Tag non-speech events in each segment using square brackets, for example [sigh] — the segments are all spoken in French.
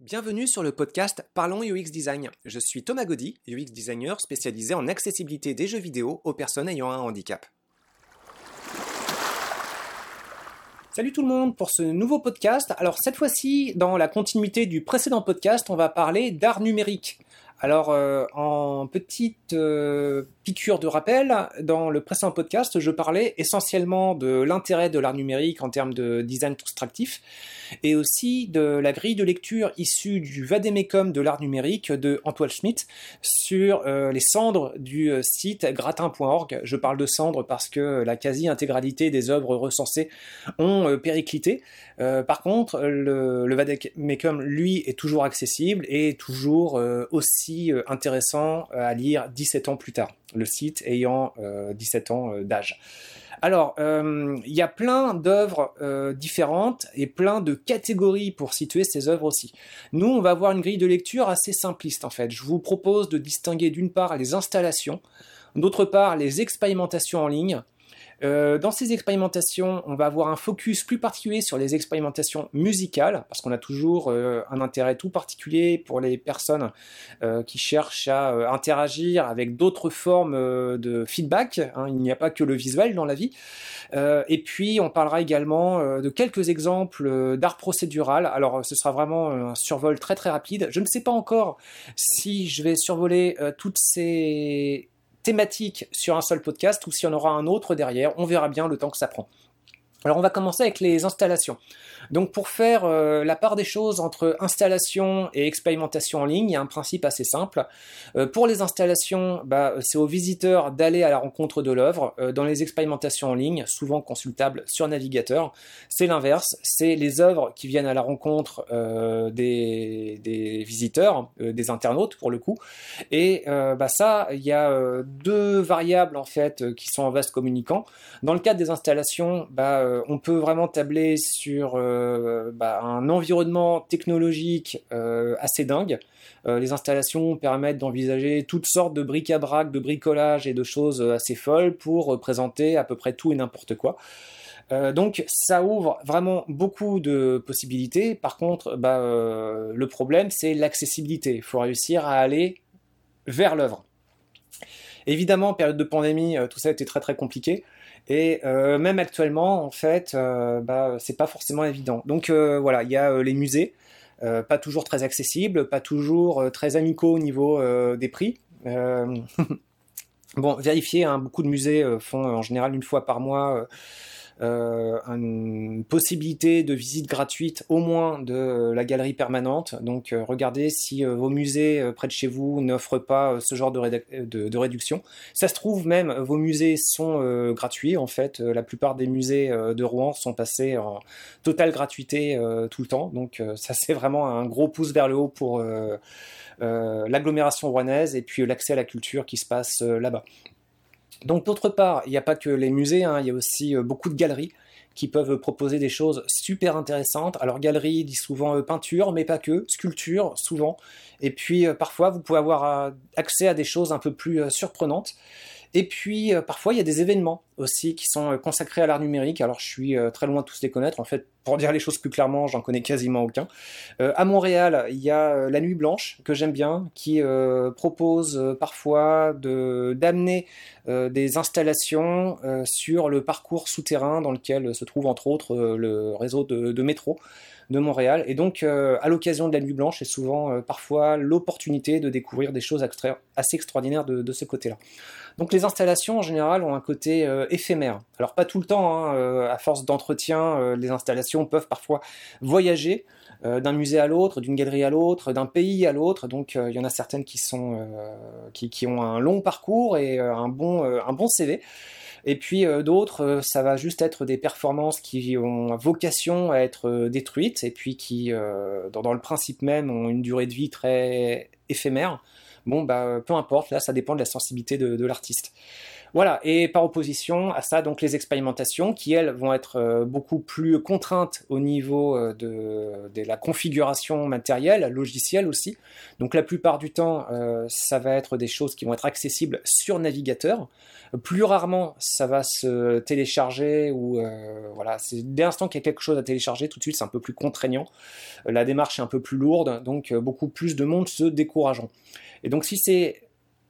Bienvenue sur le podcast Parlons UX Design. Je suis Thomas Gaudy, UX designer spécialisé en accessibilité des jeux vidéo aux personnes ayant un handicap. Salut tout le monde pour ce nouveau podcast. Alors cette fois-ci, dans la continuité du précédent podcast, on va parler d'art numérique. Alors, euh, en petite euh, piqûre de rappel, dans le précédent podcast, je parlais essentiellement de l'intérêt de l'art numérique en termes de design constructif et aussi de la grille de lecture issue du vademecum de l'art numérique de Antoine Schmitt sur euh, les cendres du site gratin.org. Je parle de cendres parce que la quasi-intégralité des œuvres recensées ont périclité. par contre, le, le vademecum, lui, est toujours accessible et toujours aussi euh, intéressant euh, à lire 17 ans plus tard, le site ayant 17 euh, ans d'âge. Alors, il y a plein d'œuvres différentes et plein de catégories pour situer ces œuvres aussi. Nous, on va avoir une grille de lecture assez simpliste en fait. Je vous propose de distinguer d'une part les installations, d'autre part les expérimentations en ligne, euh, dans ces expérimentations, on va avoir un focus plus particulier sur les expérimentations musicales, parce qu'on a toujours euh, un intérêt tout particulier pour les personnes euh, qui cherchent à interagir avec d'autres formes de feedback. Hein. il n'y a pas que le visuel dans la vie. et puis, on parlera également de quelques exemples d'art procédural. Alors, ce sera vraiment un survol très très rapide. Je ne sais pas encore si je vais survoler toutes ces thématique sur un seul podcast ou si on aura un autre derrière. On verra bien le temps que ça prend. Alors on va commencer avec les installations. Donc pour faire euh, la part des choses entre installation et expérimentation en ligne, il y a un principe assez simple. Euh, pour les installations, bah, c'est aux visiteurs d'aller à la rencontre de l'œuvre. Euh, dans les expérimentations en ligne, souvent consultables sur navigateur, c'est l'inverse. C'est les œuvres qui viennent à la rencontre des, visiteurs, des internautes pour le coup. Et bah, ça, il y a deux variables en fait qui sont en vaste communicant. Dans le cadre des installations, bah, on peut vraiment tabler sur euh, bah, un environnement technologique euh, assez dingue. Euh, les installations permettent d'envisager toutes sortes de bric-à-brac, de bricolage et de choses assez folles pour présenter à peu près tout et n'importe quoi. donc ça ouvre vraiment beaucoup de possibilités. Par contre, bah, le problème c'est l'accessibilité. Il faut réussir à aller vers l'œuvre. Évidemment, en période de pandémie, tout ça a été très très compliqué. Et euh, même actuellement, en fait, euh, bah, c'est pas forcément évident. Donc euh, voilà, il y a les musées, pas toujours très accessibles, pas toujours très amicaux au niveau des prix. [laughs] bon, vérifiez, hein, beaucoup de musées font en général une fois par mois euh, une possibilité de visite gratuite au moins de la galerie permanente. Donc euh, regardez si euh, vos musées près de chez vous n'offrent pas ce genre de, de, réduction. Ça se trouve même, vos musées sont gratuits. En fait, la plupart des musées de Rouen sont passés en totale gratuité tout le temps. Donc ça c'est vraiment un gros pouce vers le haut pour l'agglomération rouennaise et puis l'accès à la culture qui se passe là-bas. Donc d'autre part, il n'y a pas que les musées, hein, il y a aussi euh, beaucoup de galeries qui peuvent proposer des choses super intéressantes. Alors galerie dit souvent euh, peinture, mais pas que, sculpture souvent. Et puis euh, parfois vous pouvez avoir accès à des choses un peu plus surprenantes. Et puis parfois il y a des événements aussi qui sont euh, consacrés à l'art numérique. Alors je suis euh, très loin de tous les connaître. En fait, pour dire les choses plus clairement, j'en connais quasiment aucun. à Montréal, il y a la Nuit Blanche que j'aime bien, qui propose parfois de d'amener des installations sur le parcours souterrain dans lequel se trouve entre autres le réseau de, métro de Montréal. Et donc, à l'occasion de la Nuit Blanche, c'est souvent parfois l'opportunité de découvrir des choses assez extraordinaires de ce côté-là. Donc les installations en général ont un côté euh, éphémère. Alors pas tout le temps, hein, euh, à force d'entretien, euh, les installations peuvent parfois voyager d'un musée à l'autre, d'une galerie à l'autre, d'un pays à l'autre. Donc il y en a certaines qui sont qui, ont un long parcours et un bon un bon CV. Et puis d'autres, ça va juste être des performances qui ont vocation à être détruites et puis qui, dans, le principe même, ont une durée de vie très éphémère. Bon, bah, peu importe, là, ça dépend de la sensibilité de, l'artiste. Voilà, et par opposition à ça, donc les expérimentations qui, elles, vont être euh, beaucoup plus contraintes au niveau euh, de, la configuration matérielle, logicielle aussi. Donc la plupart du temps, euh, ça va être des choses qui vont être accessibles sur navigateur. Plus rarement, ça va se télécharger ou voilà, c'est dès l'instant qu'il y a quelque chose à télécharger, tout de suite, c'est un peu plus contraignant. La démarche est un peu plus lourde, donc beaucoup plus de monde se décourageant. Et donc si c'est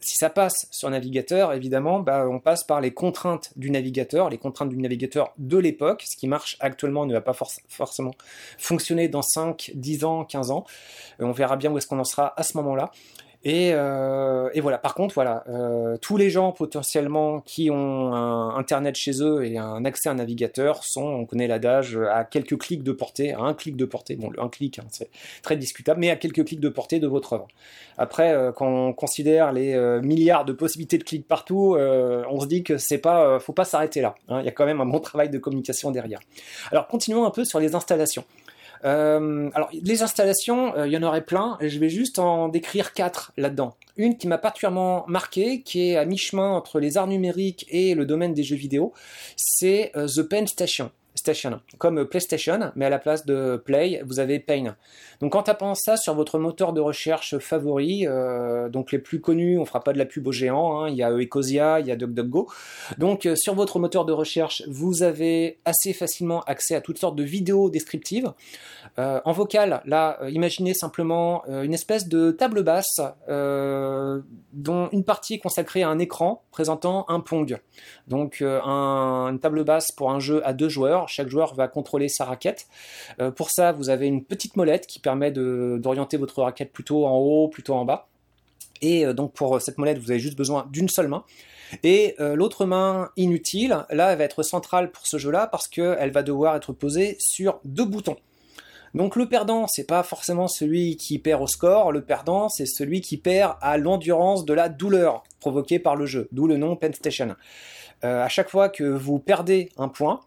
si ça passe sur navigateur, évidemment, bah, on passe par les contraintes du navigateur, les contraintes du navigateur de l'époque. Ce qui marche actuellement ne va pas forcément fonctionner dans 5, 10 ans, 15 ans. Euh, on verra bien où est-ce qu'on en sera à ce moment-là. Et, euh, et, voilà. Par contre, voilà, euh, tous les gens potentiellement qui ont un internet chez eux et un accès à un navigateur sont, on connaît l'adage, à quelques clics de portée, à un clic de portée. Bon, un clic, hein, c'est très discutable, mais à quelques clics de portée de votre œuvre. Après, euh, quand on considère les euh, milliards de possibilités de clics partout, euh, on se dit que c'est pas, faut pas s'arrêter là. Hein. Il y a quand même un bon travail de communication derrière. Alors, continuons un peu sur les installations. Euh, alors, les installations, euh, il y en aurait plein, je vais juste en décrire quatre là-dedans. Une qui m'a particulièrement marqué, qui est à mi-chemin entre les arts numériques et le domaine des jeux vidéo, c'est euh, The Pen Station. Comme PlayStation, mais à la place de Play, vous avez Pain. Donc en tapant ça sur votre moteur de recherche favori, euh, donc les plus connus, on fera pas de la pub aux géants, hein, il y a Ecosia, il y a DuckDuckGo. Donc euh, sur votre moteur de recherche, vous avez assez facilement accès à toutes sortes de vidéos descriptives. Euh, en vocal, là, imaginez simplement une espèce de table basse dont une partie est consacrée à un écran présentant un Pong. Donc un, une table basse pour un jeu à deux joueurs chaque joueur va contrôler sa raquette. Euh, pour ça, vous avez une petite molette qui permet d'orienter votre raquette plutôt en haut, plutôt en bas. Et euh, donc pour cette molette, vous avez juste besoin d'une seule main. Et euh, l'autre main inutile, là, elle va être centrale pour ce jeu-là parce qu'elle va devoir être posée sur deux boutons. Donc le perdant, c'est pas forcément celui qui perd au score, le perdant, c'est celui qui perd à l'endurance de la douleur provoquée par le jeu, d'où le nom Pen Station. à chaque fois que vous perdez un point,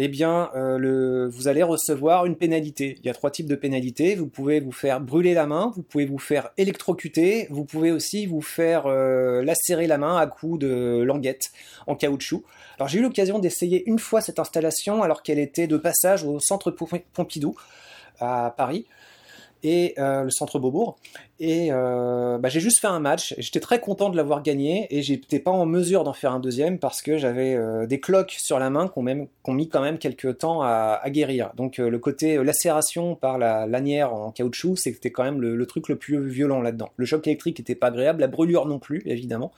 eh bien, euh, vous allez recevoir une pénalité. Il y a trois types de pénalités. Vous pouvez vous faire brûler la main, vous pouvez vous faire électrocuter, vous pouvez aussi vous faire euh, lacérer la main à coups de languette en caoutchouc. Alors j'ai eu l'occasion d'essayer une fois cette installation alors qu'elle était de passage au centre Pompidou à Paris et euh, le centre Beaubourg. Et euh, bah, j'ai juste fait un match. J'étais très content de l'avoir gagné et j'étais pas en mesure d'en faire un deuxième parce que j'avais euh, des cloques sur la main qu'on ont mis quand même quelques temps à, guérir. Donc le côté lacération par la lanière en caoutchouc, c'était quand même le, truc le plus violent là-dedans. Le choc électrique était pas agréable, la brûlure non plus évidemment.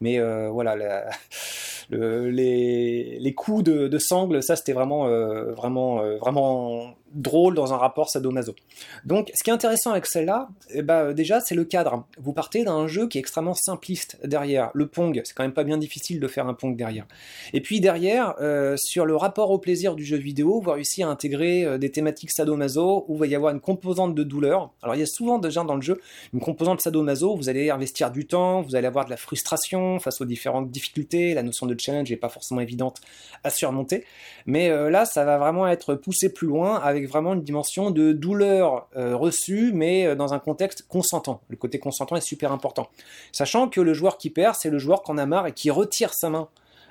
Mais voilà, [laughs] les, les, coups de, de sangle, ça c'était vraiment vraiment vraiment drôle dans un rapport sadomaso. Donc, ce qui est intéressant avec celle-là, eh ben, déjà, c'est le cadre. Vous partez d'un jeu qui est extrêmement simpliste derrière. Le Pong, c'est quand même pas bien difficile de faire un Pong derrière. Et puis derrière, euh, sur le rapport au plaisir du jeu vidéo, vous réussi à intégrer euh, des thématiques sadomaso où il va y avoir une composante de douleur. Alors, il y a souvent déjà dans le jeu une composante sadomaso vous allez investir du temps, vous allez avoir de la frustration face aux différentes difficultés. La notion de challenge n'est pas forcément évidente à surmonter. Mais euh, là, ça va vraiment être poussé plus loin avec vraiment une dimension de douleur euh, reçue, mais euh, dans un contexte consentant. Le côté consentant est super important. Sachant que le joueur qui perd, c'est le joueur qu'on a marre et qui retire sa main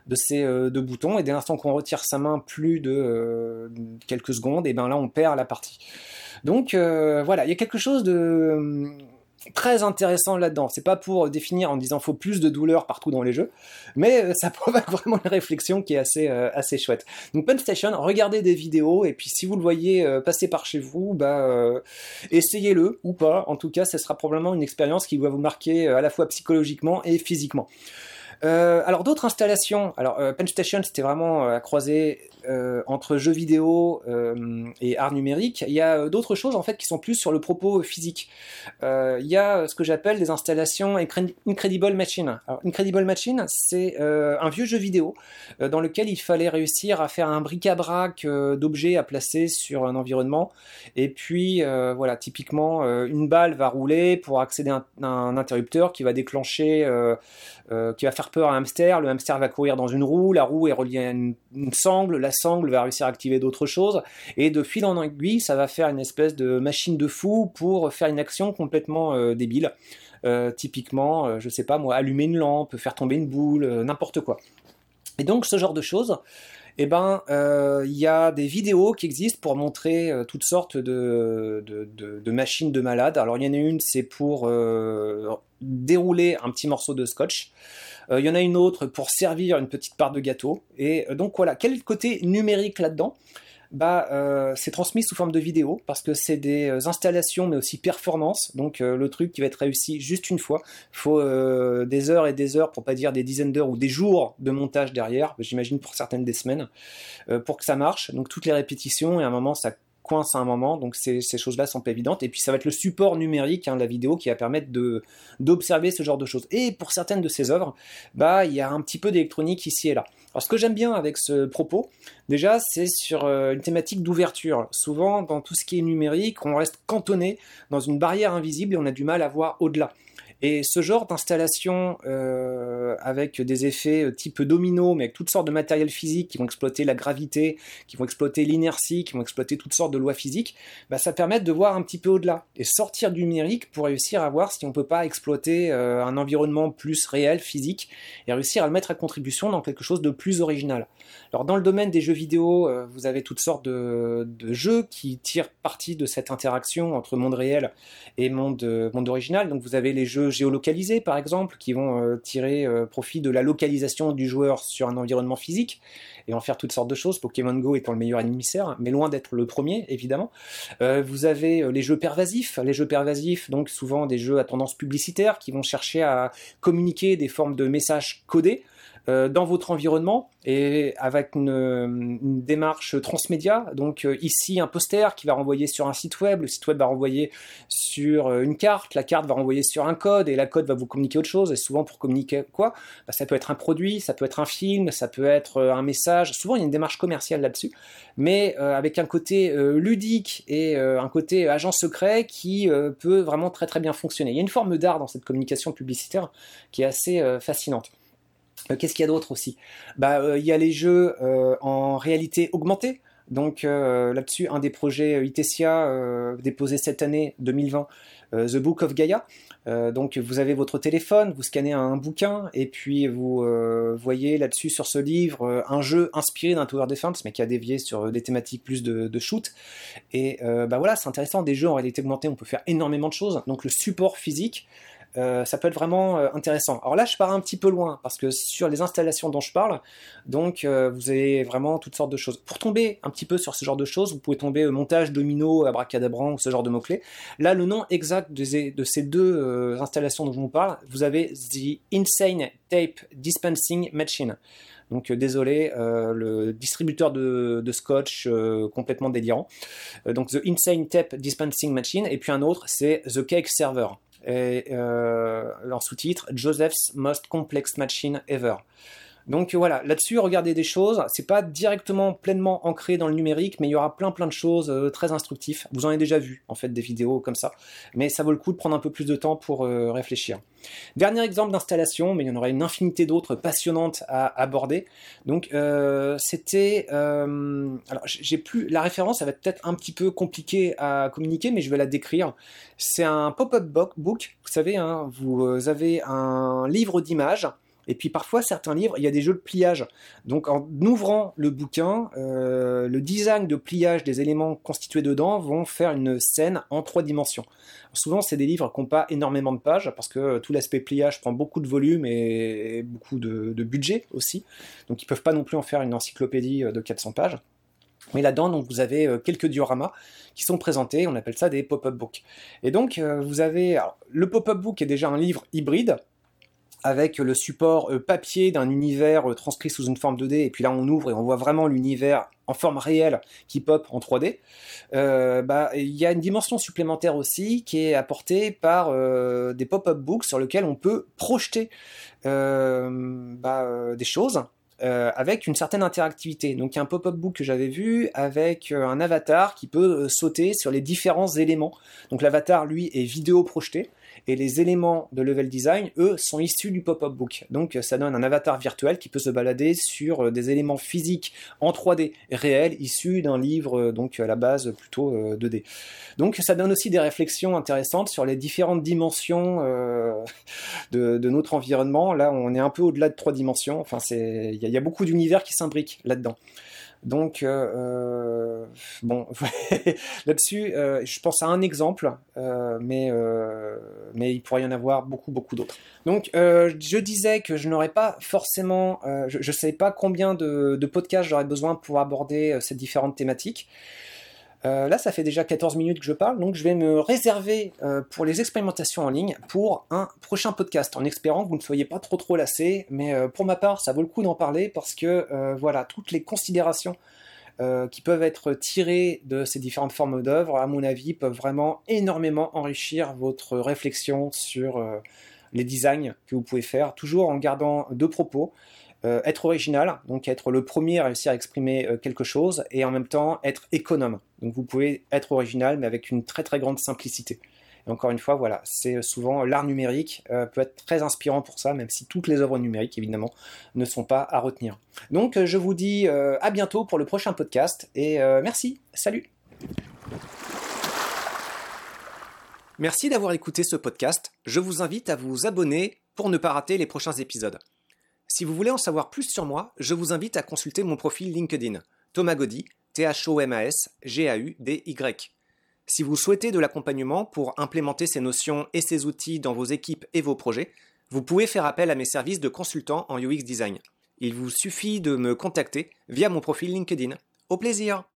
de ces euh, deux boutons, et dès l'instant qu'on retire sa main plus de quelques secondes, et ben là on perd la partie. Donc voilà, il y a quelque chose de très intéressant là-dedans. C'est pas pour définir en disant faut plus de douleur partout dans les jeux, mais euh, ça [laughs] provoque vraiment une réflexion qui est assez euh, assez chouette. Donc Station, regardez des vidéos et puis si vous le voyez euh, passer par chez vous, bah essayez-le ou pas. En tout cas, ce sera probablement une expérience qui va vous marquer à la fois psychologiquement et physiquement. Alors d'autres installations. Alors Station, c'était vraiment à croiser euh, entre jeux vidéo euh, et art numérique, il y a euh, d'autres choses en fait qui sont plus sur le propos physique. il y a ce que j'appelle des installations Incredible Machine. Alors, Incredible Machine, c'est un vieux jeu vidéo dans lequel il fallait réussir à faire un bric-à-brac d'objets à placer sur un environnement. Et puis voilà, typiquement, une balle va rouler pour accéder à un, interrupteur qui va déclencher, qui va faire un hamster, le hamster va courir dans une roue, la roue est reliée à une, sangle, la sangle va réussir à activer d'autres choses, et de fil en aiguille, ça va faire une espèce de machine de fou pour faire une action complètement débile. typiquement, je sais pas moi, allumer une lampe, faire tomber une boule, n'importe quoi. Et donc ce genre de choses, eh ben, euh, il y a des vidéos qui existent pour montrer euh, toutes sortes de, machines de malades. Alors, il y en a une, c'est pour euh, dérouler un petit morceau de scotch. Il y en a une autre pour servir une petite part de gâteau. Et donc voilà, quel côté numérique là-dedans? Bah, euh, c'est transmis sous forme de vidéo parce que c'est des euh, installations mais aussi performances. Donc euh, le truc qui va être réussi juste une fois. Faut des heures et des heures, pour pas dire des dizaines d'heures ou des jours de montage derrière. J'imagine pour certaines des semaines pour que ça marche. Donc toutes les répétitions et à un moment ça coince à un moment, donc ces, choses-là sont pas évidentes. Et puis ça va être le support numérique, hein, la vidéo, qui va permettre de d'observer ce genre de choses. Et pour certaines de ces œuvres, bah il y a un petit peu d'électronique ici et là. Alors ce que j'aime bien avec ce propos, déjà, c'est sur euh, une thématique d'ouverture. Souvent, dans tout ce qui est numérique, on reste cantonné dans une barrière invisible et on a du mal à voir au-delà. Et ce genre d'installation euh, avec des effets euh, type domino, mais avec toutes sortes de matériel physique qui vont exploiter la gravité, qui vont exploiter l'inertie, qui vont exploiter toutes sortes de lois physiques, bah, ça permet de voir un petit peu au-delà et sortir du numérique pour réussir à voir si on peut pas exploiter euh, un environnement plus réel, physique, et réussir à le mettre à contribution dans quelque chose de plus original. Alors dans le domaine des jeux vidéo, vous avez toutes sortes de, jeux qui tirent parti de cette interaction entre monde réel et monde, monde original. Donc vous avez les jeux géolocalisés, par exemple, qui vont euh, tirer euh, profit de la localisation du joueur sur un environnement physique et en faire toutes sortes de choses. Pokémon Go étant le meilleur émissaire, mais loin d'être le premier, évidemment. Euh, vous avez les jeux pervasifs, les jeux pervasifs, donc souvent des jeux à tendance publicitaire qui vont chercher à communiquer des formes de messages codés euh, dans votre environnement et avec une, démarche transmédia. Donc euh, ici un poster qui va renvoyer sur un site web, le site web va renvoyer sur euh, une carte, la carte va renvoyer sur un code et la code va vous communiquer autre chose. Et souvent pour communiquer quoi? Bah, Ça peut être un produit, ça peut être un film, ça peut être un message. Souvent il y a une démarche commerciale là-dessus, mais avec un côté ludique et un côté agent secret qui peut vraiment très très bien fonctionner. Il y a une forme d'art dans cette communication publicitaire qui est assez fascinante. Euh, qu'est-ce qu'il y a d'autre aussi? Bah, euh, il y a les jeux euh, en réalité augmentée. Donc là-dessus, un des projets ITESIA déposé cette année 2020, The Book of Gaia. donc vous avez votre téléphone, vous scannez un bouquin et puis vous voyez là-dessus sur ce livre un jeu inspiré d'un Tower Defense mais qui a dévié sur des thématiques plus de, de shoot. Et bah voilà, c'est intéressant. Des jeux en réalité augmentée, on peut faire énormément de choses. Donc le support physique, euh, ça peut être vraiment euh, intéressant. Alors là, je pars un petit peu loin parce que sur les installations dont je parle, donc euh, vous avez vraiment toutes sortes de choses. Pour tomber un petit peu sur ce genre de choses, vous pouvez tomber montage domino, abracadabran ou ce genre de mots-clés. Là, le nom exact de, ces deux installations dont je vous parle, vous avez The Insane Tape Dispensing Machine. Donc désolé, le distributeur de, de scotch complètement délirant. donc The Insane Tape Dispensing Machine. Et puis un autre, c'est The Cake Server et euh, leur sous-titre Joseph's Most Complex Machine Ever. Donc voilà, là-dessus, regardez des choses. C'est pas directement pleinement ancré dans le numérique, mais il y aura plein plein de choses euh, très instructives. Vous en avez déjà vu, en fait, des vidéos comme ça. Mais ça vaut le coup de prendre un peu plus de temps pour euh, réfléchir. Dernier exemple d'installation, mais il y en aurait une infinité d'autres passionnantes à aborder. Donc euh, c'était, alors j'ai plus la référence, ça va être peut-être un petit peu compliqué à communiquer, mais je vais la décrire. C'est un pop-up book. Vous savez, hein, vous avez un livre d'images et puis parfois, certains livres, il y a des jeux de pliage. Donc en ouvrant le bouquin, euh, le design de pliage des éléments constitués dedans vont faire une scène en trois dimensions. souvent, c'est des livres qui n'ont pas énormément de pages, parce que tout l'aspect pliage prend beaucoup de volume et, beaucoup de, budget aussi. Donc ils ne peuvent pas non plus en faire une encyclopédie de 400 pages. Mais là-dedans, donc, vous avez euh, quelques dioramas qui sont présentés, on appelle ça des pop-up books. Et donc, euh, vous avez... le pop-up book est déjà un livre hybride, avec le support euh, papier d'un univers euh, transcrit sous une forme 2D, et puis là on ouvre et on voit vraiment l'univers en forme réelle qui pop en 3D, euh, bah, il y a une dimension supplémentaire aussi qui est apportée par des pop-up books sur lesquels on peut projeter bah, des choses avec une certaine interactivité. Donc il y a un pop-up book que j'avais vu avec un avatar qui peut sauter sur les différents éléments. Donc l'avatar, lui, est vidéo projeté et les éléments de level design, eux, sont issus du pop-up book. Donc ça donne un avatar virtuel qui peut se balader sur des éléments physiques en 3D réels issus d'un livre donc à la base plutôt 2D. Donc ça donne aussi des réflexions intéressantes sur les différentes dimensions [laughs] de, notre environnement. Là, on est un peu au-delà de trois dimensions. Enfin, il y, a beaucoup d'univers qui s'imbriquent là-dedans. Donc, euh, euh, bon, [laughs] là-dessus, euh, je pense à un exemple, mais, mais il pourrait y en avoir beaucoup, beaucoup d'autres. Donc, je disais que je n'aurais pas forcément, je ne sais pas combien de, podcasts j'aurais besoin pour aborder ces différentes thématiques. Euh, là, ça fait déjà 14 minutes que je parle, donc je vais me réserver euh, pour les expérimentations en ligne pour un prochain podcast, en espérant que vous ne soyez pas trop trop lassés. Mais euh, pour ma part, ça vaut le coup d'en parler parce que voilà, toutes les considérations qui peuvent être tirées de ces différentes formes d'œuvres, à mon avis, peuvent vraiment énormément enrichir votre réflexion sur les designs que vous pouvez faire, toujours en gardant deux propos. Euh, être original, donc être le premier à réussir à exprimer euh, quelque chose, et en même temps être économe. Donc vous pouvez être original, mais avec une très très grande simplicité. Et encore une fois, voilà, c'est souvent l'art numérique euh, peut être très inspirant pour ça, même si toutes les œuvres numériques, évidemment, ne sont pas à retenir. Donc je vous dis à bientôt pour le prochain podcast, et merci, salut Merci d'avoir écouté ce podcast. Je vous invite à vous abonner pour ne pas rater les prochains épisodes. Si vous voulez en savoir plus sur moi, je vous invite à consulter mon profil LinkedIn, Thomas Gaudy, T-H-O-M-A-S, G-A-U-D-Y. Si vous souhaitez de l'accompagnement pour implémenter ces notions et ces outils dans vos équipes et vos projets, vous pouvez faire appel à mes services de consultant en UX Design. Il vous suffit de me contacter via mon profil LinkedIn. Au plaisir